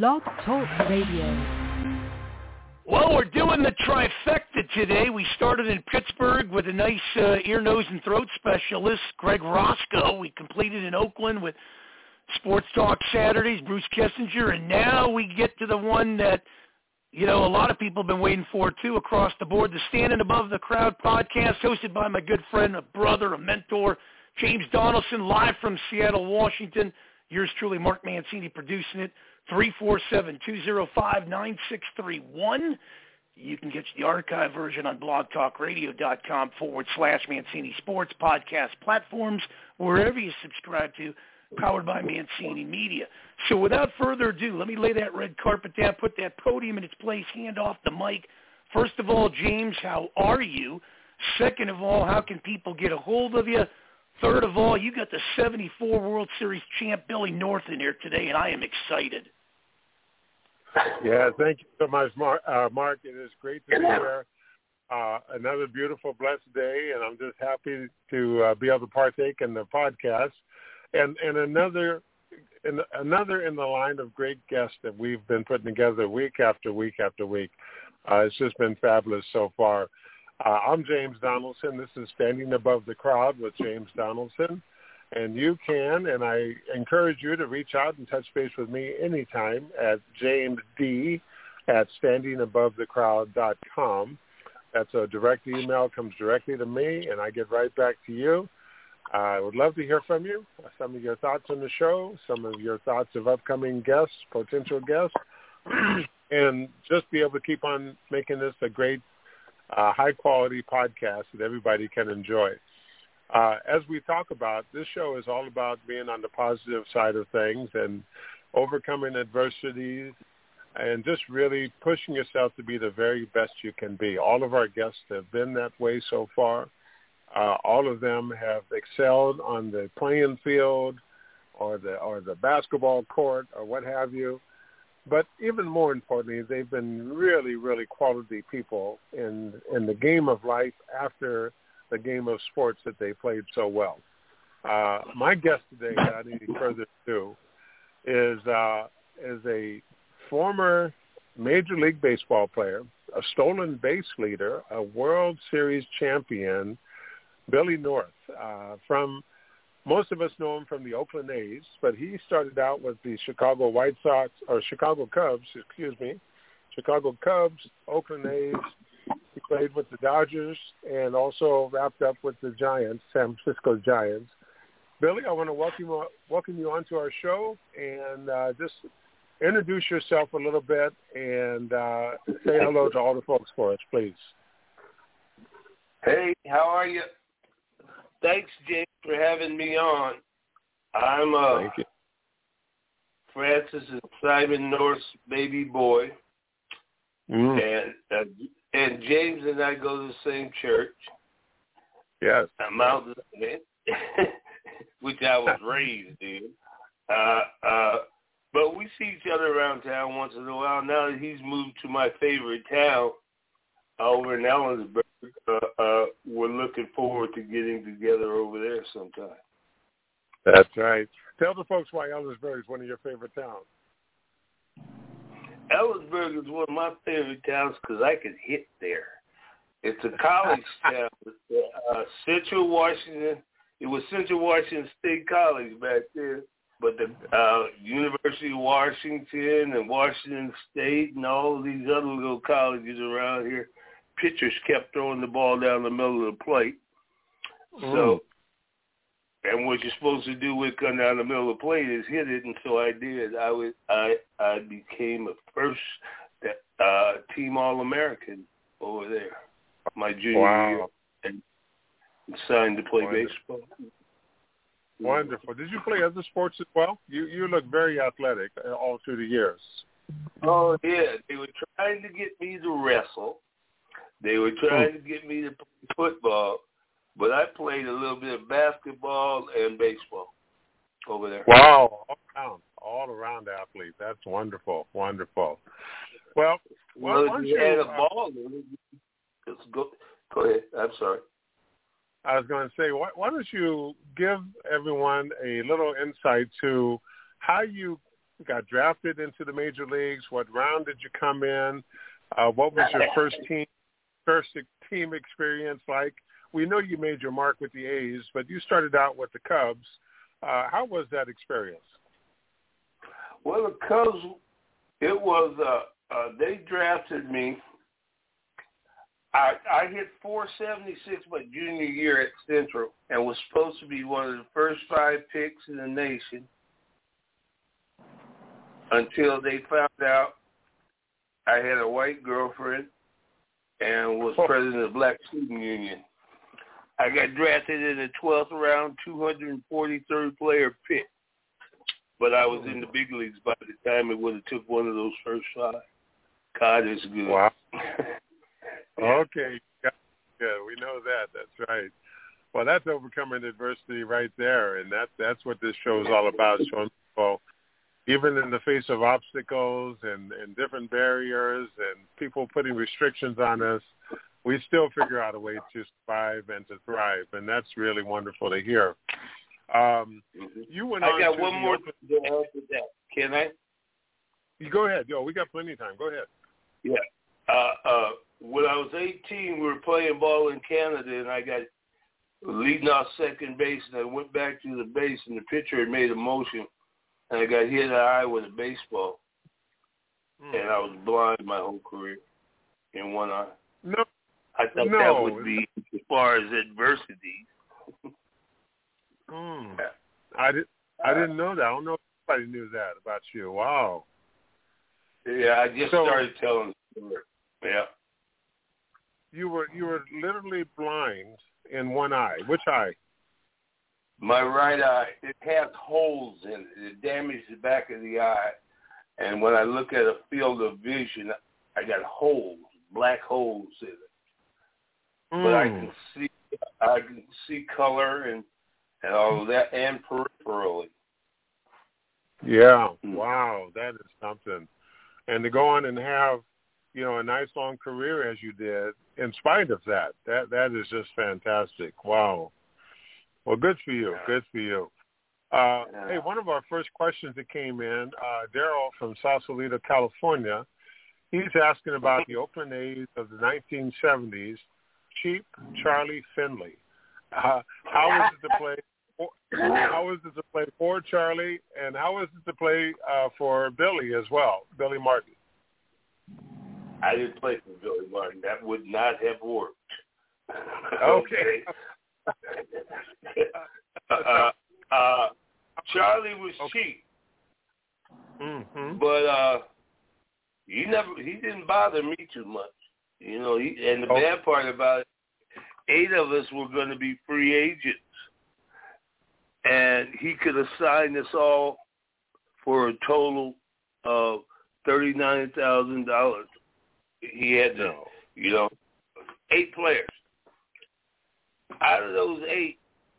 Blog Talk Radio. Well, we're doing the trifecta today. We started in Pittsburgh with a nice uh, ear, nose, and throat specialist, Greg Roscoe. We completed in Oakland with Sports Talk Saturdays, Bruce Kessinger, and now we get to the one that, you know, a lot of people have been waiting for too across the board, the Standing Above the Crowd podcast, hosted by my good friend, a brother, a mentor, James Donaldson, live from Seattle, Washington. Yours truly, Mark Mancini, producing it. 347-205-9631. You can get the archive version on blogtalkradio.com forward slash Mancini Sports podcast platforms, wherever you subscribe to, powered by Mancini Media. So without further ado, let me lay that red carpet down, put that podium in its place, hand off the mic. First of all, James, how are you? Second of all, how can people get a hold of you? Third of all, you got the 74 World Series champ Billy North in here today, and I am excited. Yeah, thank you so much, Mark. Uh, Mark it is great to be here. Uh, another beautiful, blessed day, and I'm just happy to uh, be able to partake in the podcast. And and another, in, another in the line of great guests that we've been putting together week after week after week. Uh, it's just been fabulous so far. Uh, I'm James Donaldson. This is Standing Above the Crowd with James Donaldson. And you can, and I encourage you to reach out and touch base with me anytime at James D at standingabovethecrowd.com. That's a direct email, comes directly to me, and I get right back to you. I would love to hear from you, some of your thoughts on the show, some of your thoughts of upcoming guests, potential guests, and just be able to keep on making this a great, uh, high-quality podcast that everybody can enjoy. Uh, as we talk about, this show is all about being on the positive side of things and overcoming adversities and just really pushing yourself to be the very best you can be. All of our guests have been that way so far. Uh, all of them have excelled on the playing field or the or the basketball court or what have you. But even more importantly, they've been really, really quality people in in the game of life after the game of sports that they played so well. Uh, my guest today, without any further ado, is uh, is a former Major League Baseball player, a stolen base leader, a World Series champion, Billy North. Uh, from most of us know him from the Oakland A's, but he started out with the Chicago White Sox or Chicago Cubs, excuse me, Chicago Cubs, Oakland A's. Played with the Dodgers and also wrapped up with the Giants, San Francisco Giants. Billy, I want to welcome you, welcome you onto our show and uh, just introduce yourself a little bit and uh, say hello to all the folks for us, please. Hey, how are you? Thanks, James, for having me on. I'm uh, Thank you. Francis and Simon North's baby boy, Mm. and uh, and James and I go to the same church, Yes. Mount Zion, which I was raised in. Uh, uh, but we see each other around town once in a while. Now that he's moved to my favorite town over in Ellensburg, uh, uh, we're looking forward to getting together over there sometime. That's right. Tell the folks why Ellensburg is one of your favorite towns. Ellensburg is one of my favorite towns because I can hit there. It's a college town. Uh, Central Washington. It was Central Washington State College back then, but the uh, University of Washington and Washington State and all these other little colleges around here, pitchers kept throwing the ball down the middle of the plate. So, and what you're supposed to do with come down the middle of the plate is hit it, and so I did. I was I I became a first uh, team All American over there my junior Wow. year and signed to play Wonderful. baseball. Wonderful. Did you play other sports as well? You you look very athletic uh, all through the years. Oh yeah, they were trying to get me to wrestle. They were trying to get me to play football, but I played a little bit of basketball and baseball over there. Wow. All around, all around athlete. That's wonderful. Wonderful. Well, well, Well, why don't if you had a uh, ball. Let's go. Go ahead. I'm sorry. I was going to say, why, why don't you give everyone a little insight to how you got drafted into the major leagues. What round did you come in? Uh, what was your first team first team experience like? We know you made your mark with the A's, but you started out with the Cubs. Uh, how was that experience? Well, the Cubs, it was. Uh, uh, they drafted me. I, I hit 476 my junior year at Central and was supposed to be one of the first five picks in the nation until they found out I had a white girlfriend and was oh. president of the Black Student Union. I got drafted in the 12th round, 243rd player pick. But I was in the big leagues by the time it would have took one of those first five. God is good. Wow. okay. Yeah, we know that. That's right. Well, that's overcoming adversity right there, and that that's what this show is all about. Showing people, even in the face of obstacles and, and different barriers and people putting restrictions on us, we still figure out a way to survive and to thrive, and that's really wonderful to hear. Um, you went. I got one more thing to add to that. Can I? You go ahead. Yo, we got plenty of time. Go ahead. Yeah. Uh, uh, when I was 18, we were playing ball in Canada, and I got leading off second base, and I went back to the base, and the pitcher had made a motion, and I got hit in the eye with a baseball, mm. and I was blind my whole career in one eye. No, I thought no. that would be as far as adversity. mm. I did. I didn't know that. I don't know if anybody knew that about you. Wow. Yeah, I just so, started telling the story. Yeah. You were you were literally blind in one eye. Which eye? My right eye. It has holes in it. It damaged the back of the eye, and when I look at a field of vision, I got holes, black holes in it mm. but I can see I can see color and and all of that and peripherally. Yeah, mm. wow, that is something. And to go on and have, you know, a nice long career as you did, in spite of that, that that is just fantastic. Wow. Well, good for you. Good for you. Uh, hey, one of our first questions that came in, uh, Daryl from Sausalito, California, he's asking about the Oakland A's of the 1970s Cheap Charlie Finley. Uh, how is it to play? For, how is it to play for Charlie, and how is it to play uh, for Billy as well, Billy Martin? I didn't play for Billy Martin. That would not have worked. okay. uh, uh, Charlie was okay. cheap, mm-hmm. but uh, he never he didn't bother me too much. You know, and the bad part about it, eight of us were going to be free agents, and he could assign us all for a total of thirty nine thousand dollars. He had to, you know, eight players. Out of those eight,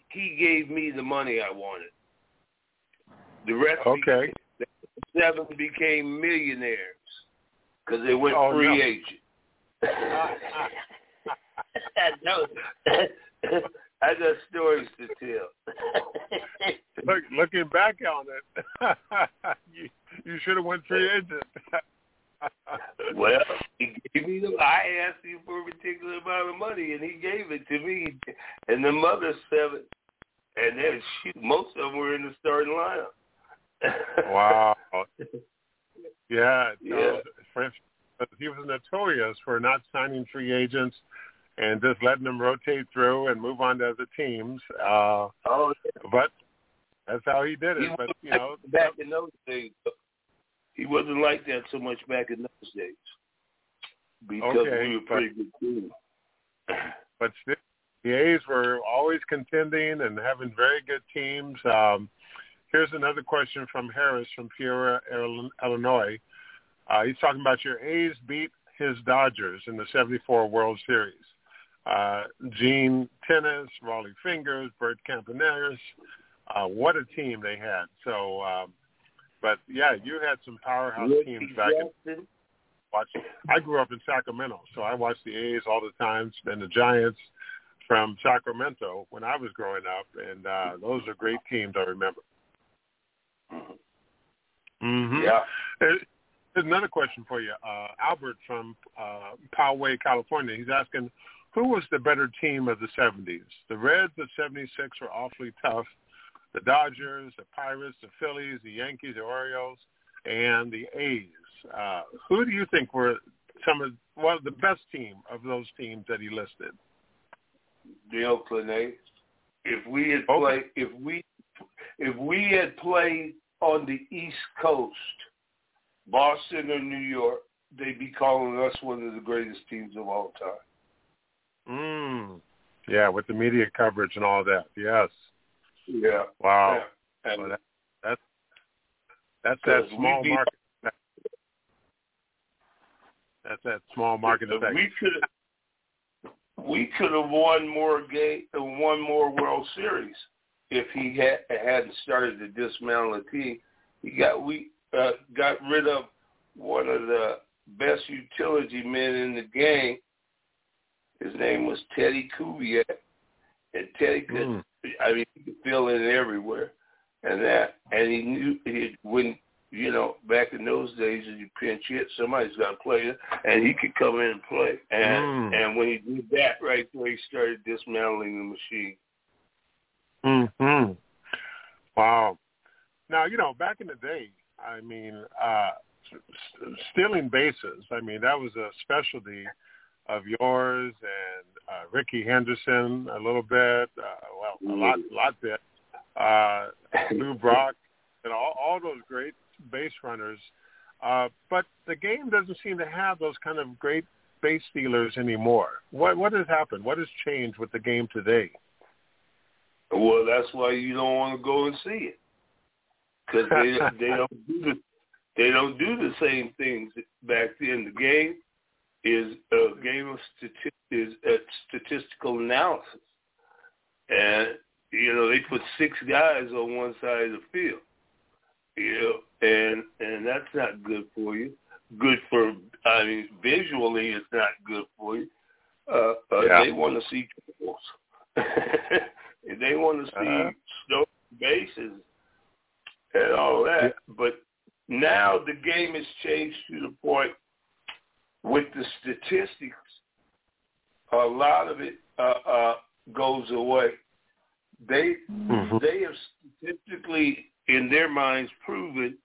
he gave me the money I wanted. The rest, okay, became, seven became millionaires because they went oh, free no. agent. No. I got stories to tell. Look, looking back on it, you, you should have went free agent. well, he gave me the. I asked him for a particular amount of money, and he gave it to me. And the mother seven, and then shoot, most of them were in the starting lineup. wow. Yeah. Yeah. French he was notorious for not signing free agents and just letting them rotate through and move on to other teams. Uh, oh, but that's how he did it. He but you know, back in those days, he wasn't like that so much back in those days because okay, we were pretty good team. But still, the A's were always contending and having very good teams. Um, here's another question from Harris from Peoria, Illinois. Uh, he's talking about your A's beat his Dodgers in the 74 World Series. Uh, Gene Tenace, Rollie Fingers, Bert Campaneris. Uh, what a team they had. So, um, but yeah, you had some powerhouse teams back in. Watch. I grew up in Sacramento, so I watched the A's all the time, and the Giants from Sacramento when I was growing up, and uh, those are great teams I remember. Mm-hmm. Yeah. There's another question for you. Uh, Albert from uh, Poway, California. He's asking, who was the better team of the 70s? The Reds of 76 were awfully tough. The Dodgers, the Pirates, the Phillies, the Yankees, the Orioles, and the A's. Uh, who do you think were some of well the best team of those teams that he listed? The Oakland A's. If we had played, if we if we had played on the East Coast, Boston or New York, they'd be calling us one of the greatest teams of all time. Mm. Yeah, with the media coverage and all that. Yes. Yeah. Wow. Yeah. And well, that, that's that's that small market. That's that small market effect. We could we could have won more game, one more World Series if he had hadn't started to dismantle the team. He got we uh, got rid of one of the best utility men in the game. His name was Teddy Kubiak, and Teddy could, mm. I mean, he could fill in everywhere, and that, and he knew he when you know back in those days, if you pinch hit, somebody's got to play it, and he could come in and play, and mm. and when he did that right there, he started dismantling the machine. Hmm. Wow. Now you know back in the day, I mean, uh, stealing bases. I mean, that was a specialty of yours and uh, Rickey Henderson a little bit. Uh, well, a lot, a lot bit. Uh, Lou Brock and all, all those great base runners. Uh, but the game doesn't seem to have those kind of great base stealers anymore. What what has happened? What has changed with the game today? Well, that's why you don't want to go and see it because they they don't do the they don't do the same things back then. The game is a game of stati- is a statistical analysis, and you know they put six guys on one side of the field, you know, and and that's not good for you. Good for I mean visually, it's not good for you. Uh, uh, yeah. They want to see triples. they want to see uh-huh. snow bases and all that. Yeah. But now the game has changed to the point with the statistics, a lot of it uh, uh, goes away. They mm-hmm. they have statistically in their minds proven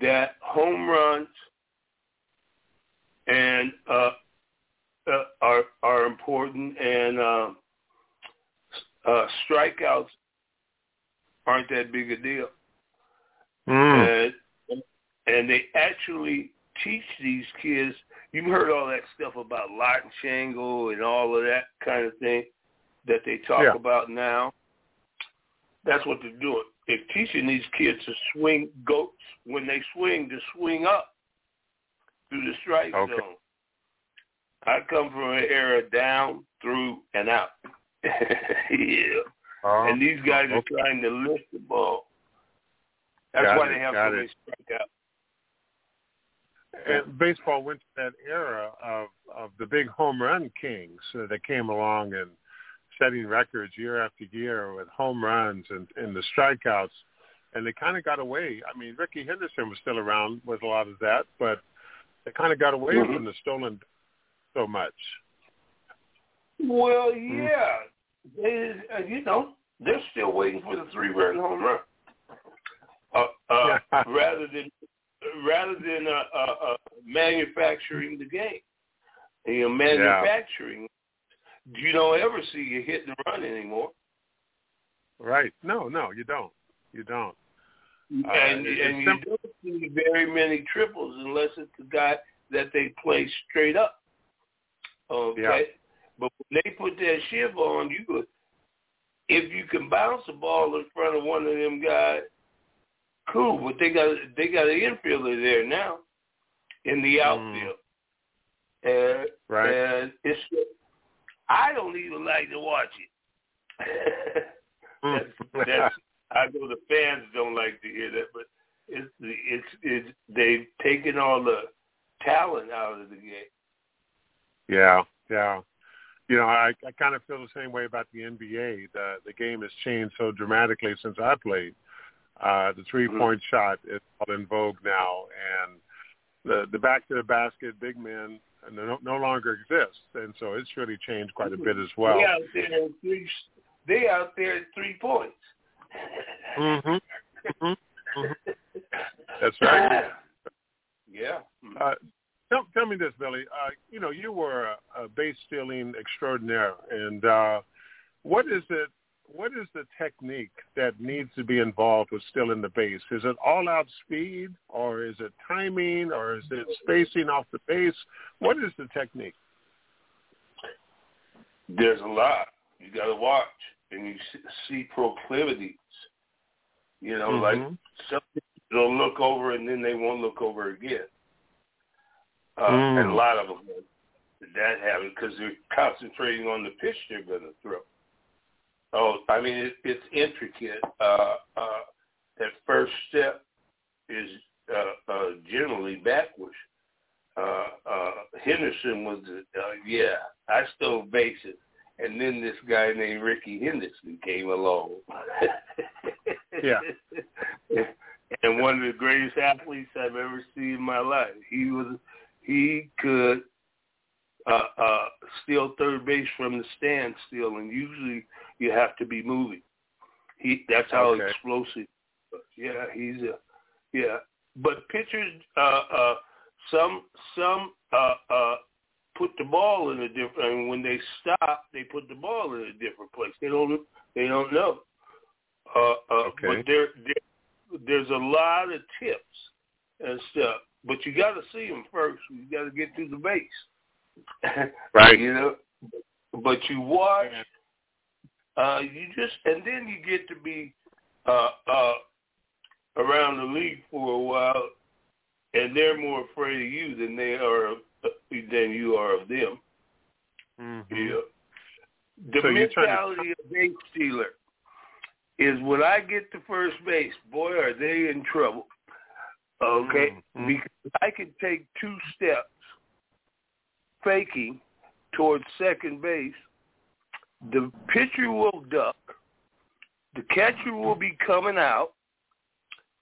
that home runs and uh, uh, are are important and uh, uh, strikeouts aren't that big a deal. Mm. And and they actually teach these kids. You've heard all that stuff about Shangle and all of that kind of thing that they talk Yeah. about now. That's what they're doing. They're teaching these kids to swing, go when they swing, to swing up through the strike Okay. zone. I come from an era down, through, and out. yeah. Oh, And these guys are trying to lift the ball. That's Got why it, they have got so many strikeouts. And baseball went to that era of of the big home run kings uh, that came along and setting records year after year with home runs and, and the strikeouts, and they kind of got away. I mean, Rickey Henderson was still around with a lot of that, but they kind of got away Mhm. from the stolen so much. Well, Mm. yeah, they, uh, you know, they're still waiting for the three-run home run, uh, uh, rather than rather than uh, uh, uh, manufacturing the game. You know, manufacturing, you don't ever see you hit and run anymore, Right? No, no, you don't. You don't. Uh, and it- and you simple. don't see very many triples unless it's the guy that they play straight up. Okay, Yeah. but when they put that shiv on, you could, if you can bounce the ball in front of one of them guys, cool. But they got they got an infielder there now in the outfield, and Right. and it's I don't even like to watch it. that's, that's I know the fans don't like to hear that, but it's it's it's they've taken all the talent out of the game. Yeah, yeah. You know, I, I kind of feel the same way about the NBA. The the game has changed so dramatically since I played. Uh, the three-point mm-hmm. shot is all in vogue now, and the the back to the basket big men no, no longer exist, and so it's really changed quite a bit as well. They out there three, they out there at three points. mm-hmm. Mm-hmm. mm-hmm. That's right. Yeah. Uh, tell, tell me this, Billy. Uh, you know, you were a, a base stealing extraordinaire, and uh, what is it what is the technique that needs to be involved with still in the base? Is it all out speed or is it timing or is it spacing off the base? What is the technique? There's a lot. You got to watch and you see proclivities. You know, mm-hmm. like some people they'll look over and then they won't look over again. Uh, mm. And a lot of them that happen because they're concentrating on the pitch they're going to throw. Oh, I mean, it, it's intricate. Uh, uh, that first step is uh, uh, generally backwards. Uh, uh, Henderson was, uh, yeah, I stole bases. And then this guy named Rickey Henderson came along. yeah. and one of the greatest athletes I've ever seen in my life. He was, he could uh, uh, steal third base from the stand still, and usually you have to be moving. He that's how okay. explosive. Yeah, he's a yeah. But pitchers, uh, uh, some some uh, uh, put the ball in a different. Mean, when they stop, they put the ball in a different place. They don't they don't know. Uh, uh, okay. But there, there there's a lot of tips and stuff. But you got to see them first. You got to get through the base. right. you know. But you watch uh, you just and then you get to be uh, uh, around the league for a while, and they're more afraid of you than they are than you are of them. Mm-hmm. Yeah. The so mentality to... of base stealer is when I get to first base, boy, are they in trouble. Okay, mm-hmm. because I can take two steps faking towards second base the pitcher will duck, the catcher will be coming out,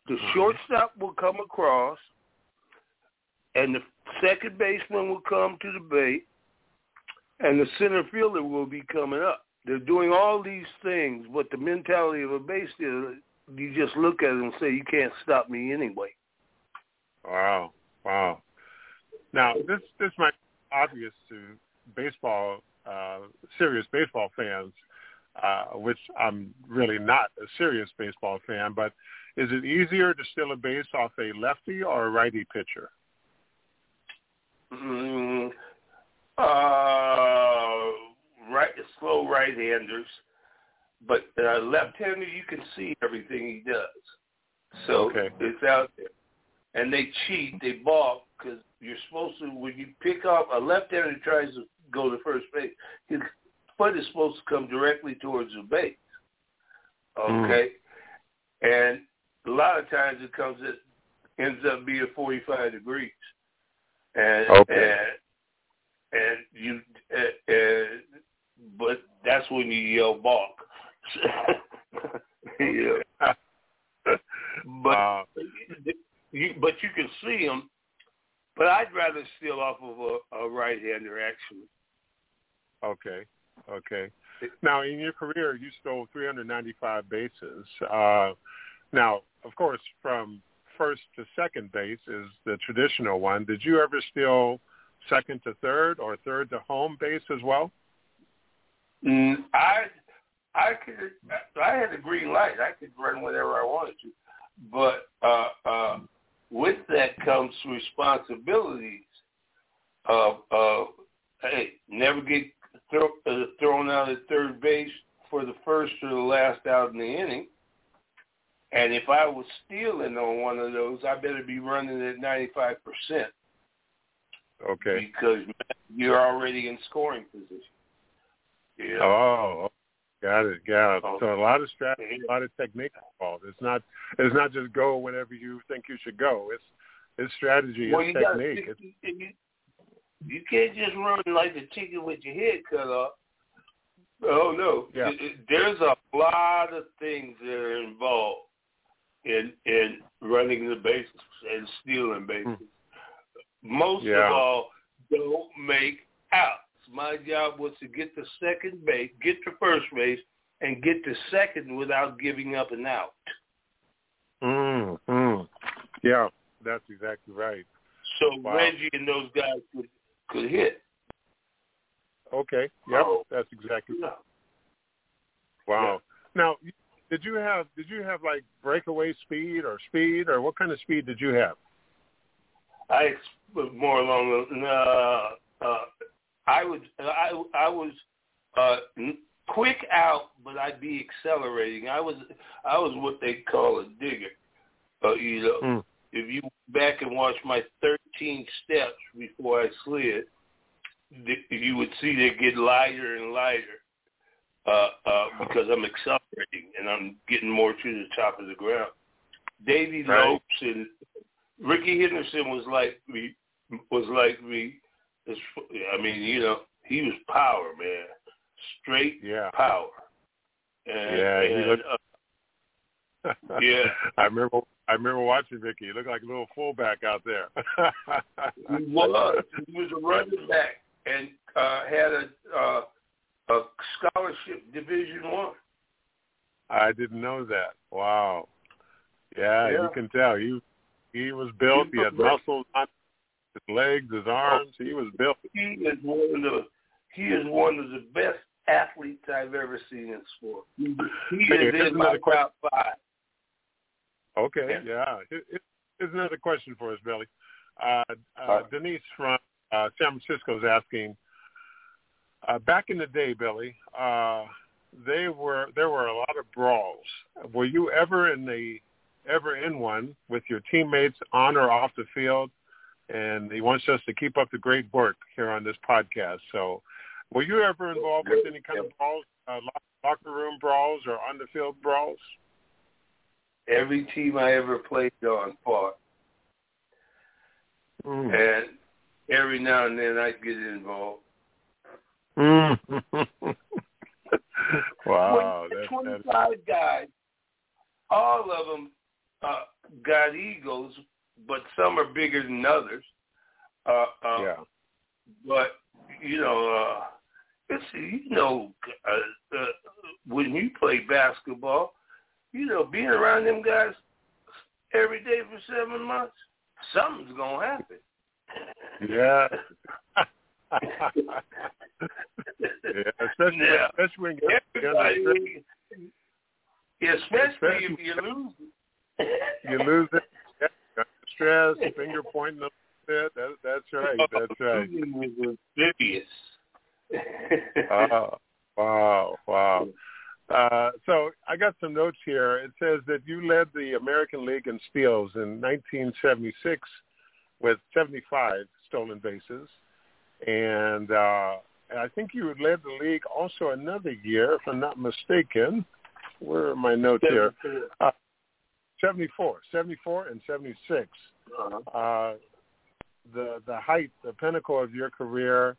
the mm-hmm. shortstop will come across, and the second baseman will come to the bait, and the center fielder will be coming up. They're doing all these things, but the mentality of a base stealer, you just look at it and say, you can't stop me anyway. Wow, wow. Now, this this might obvious to baseball uh, serious baseball fans, uh, which I'm really not a serious baseball fan, but is it easier to steal a base off a lefty or a righty pitcher? Mm, uh, right, slow right-handers, but uh, left-hander you can see everything he does, so okay. it's out there. And they cheat, they balk because you're supposed to when you pick up a left-hander tries to go to first base. His foot is supposed to come directly towards the base. Okay, mm. and a lot of times it comes it ends up being 45 degrees, and okay. and and you uh, uh, but that's when you yell balk. yeah. but uh, you, but you can see them. But I'd rather steal off of a, a right-hander actually. Okay. Okay. Now, in your career, you stole 395 bases. Uh, now, of course, from first to second base is the traditional one. Did you ever steal second to third or third to home base as well? Mm, I I could I had a green light. I could run whatever I wanted to, but uh, uh, with that comes responsibilities of of hey, never get throw, uh, thrown out at third base for the first or the last out in the inning. And if I was stealing on one of those, I better be running at 95%. Okay. Because you're already in scoring position. Yeah. Oh, got it, got it. So a lot of strategy, a lot of technique involved. It's not, it's not just go whenever you think you should go. It's, it's strategy, well, it's technique. Gotta, it's, you can't just run like a chicken with your head cut off. Oh no, yeah. there's a lot of things that are involved in in running the bases and stealing bases. Mm. Most yeah. of all, don't make outs. My job was to get the second base, get to first base, and get to second without giving up an out. Mm, mm. Yeah, that's exactly right. So wow. Reggie and those guys could could hit. Okay. Yep. Oh. That's exactly. Yeah. Wow. Yeah. Now, did you have did you have like breakaway speed or speed or what kind of speed did you have? I was more along the uh, uh, I would I I was uh, quick out, but I'd be accelerating. I was I was what they call a digger. Uh, you know, mm. if you back and watch my 13 steps before I slid, you would see they get lighter and lighter uh, uh, because I'm accelerating and I'm getting more to the top of the ground. Davey right. Lopes and Rickey Henderson was like me. Was like me. I mean, you know, he was power, man, straight yeah. power. And, yeah, and, he looked. Uh, yeah, I remember. I remember watching Rickey. He looked like a little fullback out there. he was. He was a running back and uh, had a uh, a scholarship Division One. I. I didn't know that. Wow. Yeah, yeah, you can tell. He he was built. He, he had muscles on his legs, his arms. He was built. He is one of the he is one of the best athletes I've ever seen in sport. He, is in my top five. Okay, yeah. yeah. Here's another question for us, Billy. Uh, uh, Denise from uh, San Francisco is asking. Uh, back in the day, Billy, uh, they were there were a lot of brawls. Were you ever in the ever in one with your teammates on or off the field? And he wants us to keep up the great work here on this podcast. So, were you ever involved with any kind of brawls, uh, locker room brawls, or on the field brawls? Every team I ever played on fought, mm. and every now and then I get involved. Mm. wow, that's, twenty-five that's... guys, all of them uh, got egos, but some are bigger than others. Uh, uh, yeah. But you know, uh, it's you know, uh, uh, when you play basketball, you know, being around them guys every day for seven months, something's gonna happen. Yeah. yeah, especially, yeah. especially when Everybody, especially, especially if you lose you lose it. Stress, finger pointing a bit. That, that's right. That's right. Amphibious. oh, wow, wow. Uh, so I got some notes here. It says that you led the American League in steals in 1976 with 75 stolen bases, and uh, I think you led the league also another year, if I'm not mistaken. Where are my notes here? Uh, 74, 74 and 76. Uh-huh. Uh, the the height, the pinnacle of your career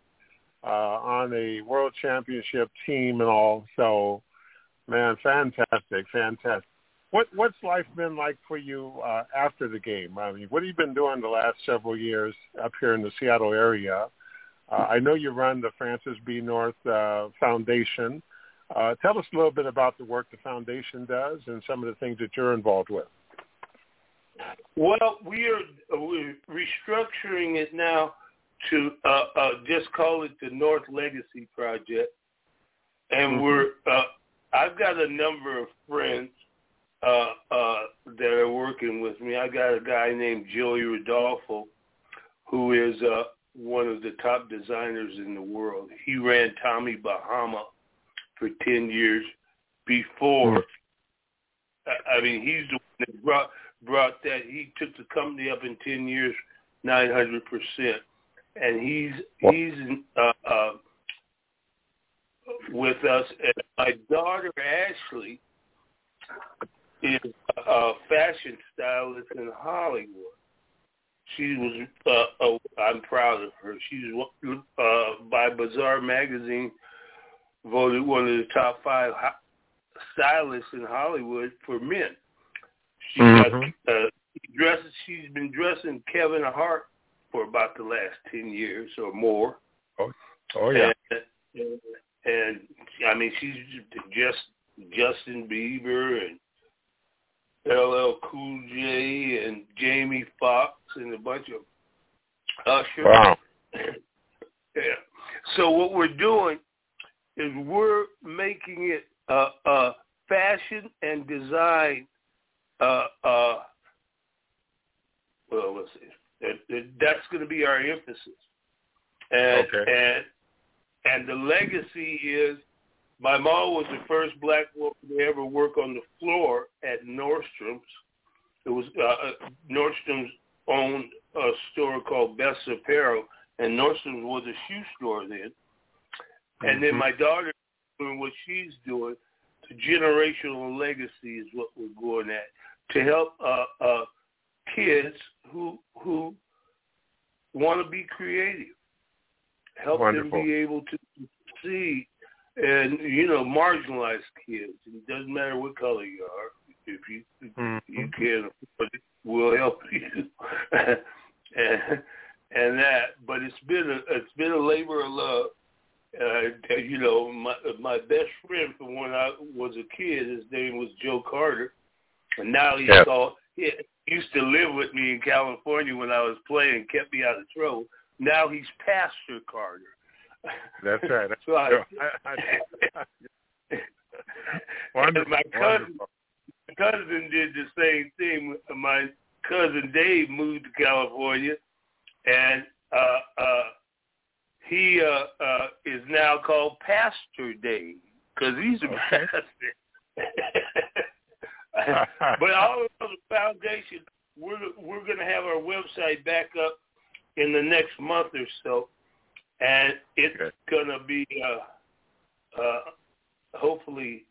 uh, on a world championship team and all. So, man, fantastic, fantastic. What what's life been like for you uh, after the game? I mean, what have you been doing the last several years up here in the Seattle area? Uh, I know you run the Francis B. North uh, Foundation. Uh, tell us a little bit about the work the foundation does and some of the things that you're involved with. Well, we are we're restructuring it now to uh, uh, just call it the North Legacy Project, and mm-hmm. we're uh, I've got a number of friends uh, uh, that are working with me. I got a guy named Joey Rodolfo, who is uh, one of the top designers in the world. He ran Tommy Bahama for 10 years before. I mean, he's the one that brought brought that. He took the company up in 10 years, 900 percent, and he's he's uh, uh, with us. And my daughter Ashley is a fashion stylist in Hollywood. She was, uh, uh, I'm proud of her. She's uh, by Bazaar magazine voted one of the top five stylists in Hollywood for men. She mm-hmm. got, uh, dresses. She's been dressing Kevin Hart for about the last ten years or more. Oh, oh yeah. And, and, and I mean, she's just Justin Bieber and LL Cool J and Jamie Foxx and a bunch of Usher. Wow. yeah. So what we're doing is we're making it a, a fashion and design. Uh, uh, well, let's see. That, that, that's going to be our emphasis. And, okay. and and the legacy is my mom was the first black woman to ever work on the floor at Nordstrom's. It was uh, uh Nordstrom's owned a store called Best Apparel, and Nordstrom's was a shoe store then. And mm-hmm. then my daughter doing what she's doing. The generational legacy is what we're going at to help uh, uh, kids who who want to be creative, help Wonderful. them be able to see and you know marginalized kids. It doesn't matter what color you are. If you mm-hmm. you can afford it, we'll help you. and, and that, but it's been a it's been a labor of love. Uh, you know, my my best friend from when I was a kid, his name was Joe Carter, and now he's yeah. all he used to live with me in California when I was playing, kept me out of trouble. Now he's Pastor Carter. That's right. so I, wonderful. my cousin, my cousin did the same thing. My cousin Dave moved to California, and uh, uh, he uh, uh, is now called Pastor Dave because he's a pastor. but all of the foundation, we're we're going to have our website back up in the next month or so, and it's okay. going to be uh, uh, hopefully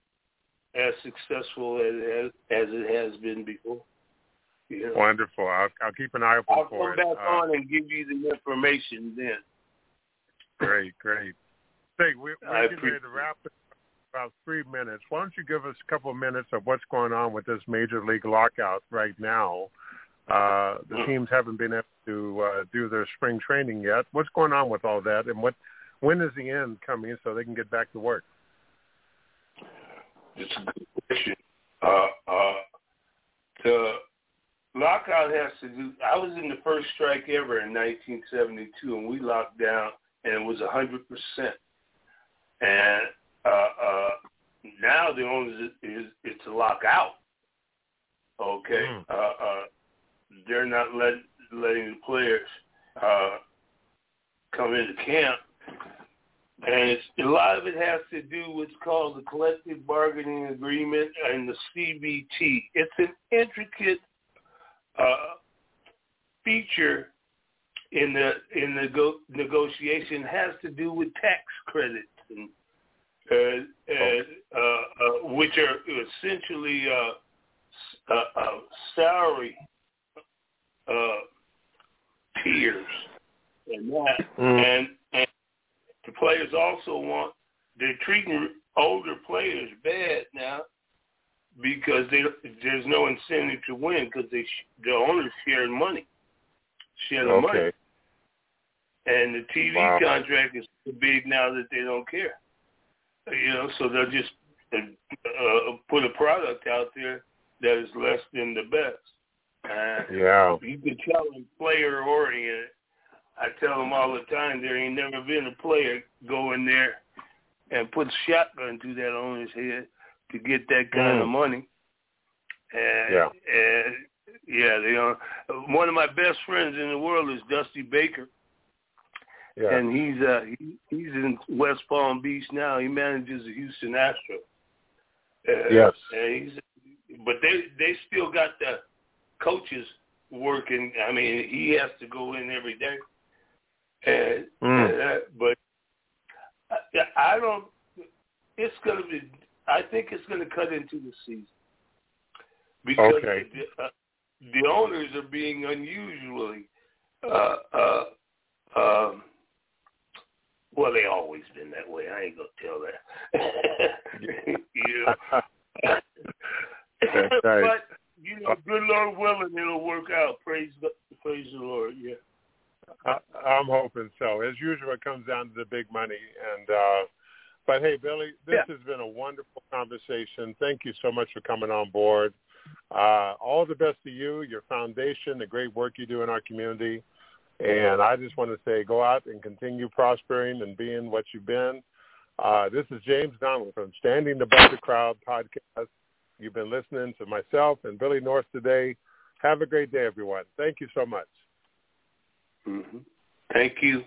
as successful as as it has been before. You know? Wonderful. I'll, I'll keep an eye open for it. I'll come back uh, on and give you the information then. Great, great. Hey, we, we're getting ready to wrap it about three minutes. Why don't you give us a couple of minutes of what's going on with this major league lockout right now? Uh, the mm. teams haven't been able to uh, do their spring training yet. What's going on with all that, and what when is the end coming so they can get back to work? It's a good question. Uh, uh, the lockout has to do. I was in the first strike ever in 1972, and we locked down, and it was 100 percent. And uh, uh, now the only is, is it's a lockout. Okay, mm. uh, uh, they're not let, letting the players uh, come into camp, and it's a lot of it has to do with what's called the collective bargaining agreement and the CBT. It's an intricate uh, feature in the in the go- negotiation has to do with tax credits and uh, uh, uh, which are essentially uh, uh, uh, salary uh, tiers and that, mm. and and the players also want they're treating older players bad now because they, there's no incentive to win because they the owners share money, share the okay. money, and the TV wow. contract is so big now that they don't care. You know, so they'll just uh, uh, put a product out there that is less than the best. Uh, yeah. You can tell them player oriented. I tell them all the time there ain't never been a player go in there and put a shotgun to that owner's head to get that kind mm. of money. And, yeah. And yeah, they are. One of my best friends in the world is Dusty Baker. Yeah. And he's uh he, he's in West Palm Beach now. He manages the Houston Astros. Uh, yes. And he's, but they they still got the coaches working. I mean, he has to go in every day. And, mm. uh, but I, I don't. It's going to be. I think it's going to cut into the season because okay. the, uh, the owners are being unusually. Uh, uh, um, well, they always been that way. I ain't gonna tell that. you know. But you know, good Lord willing, it'll work out. Praise the praise the Lord. Yeah. I, I'm hoping so. As usual, it comes down to the big money. And uh, but hey, Billy, this yeah. has been a wonderful conversation. Thank you so much for coming on board. Uh, all the best to you, your foundation, the great work you do in our community. And I just want to say, go out and continue prospering and being what you've been. Uh, this is James Donaldson from Standing Above the Crowd podcast. You've been listening to myself and Billy North today. Have a great day, everyone. Thank you so much. Mm-hmm. Thank you.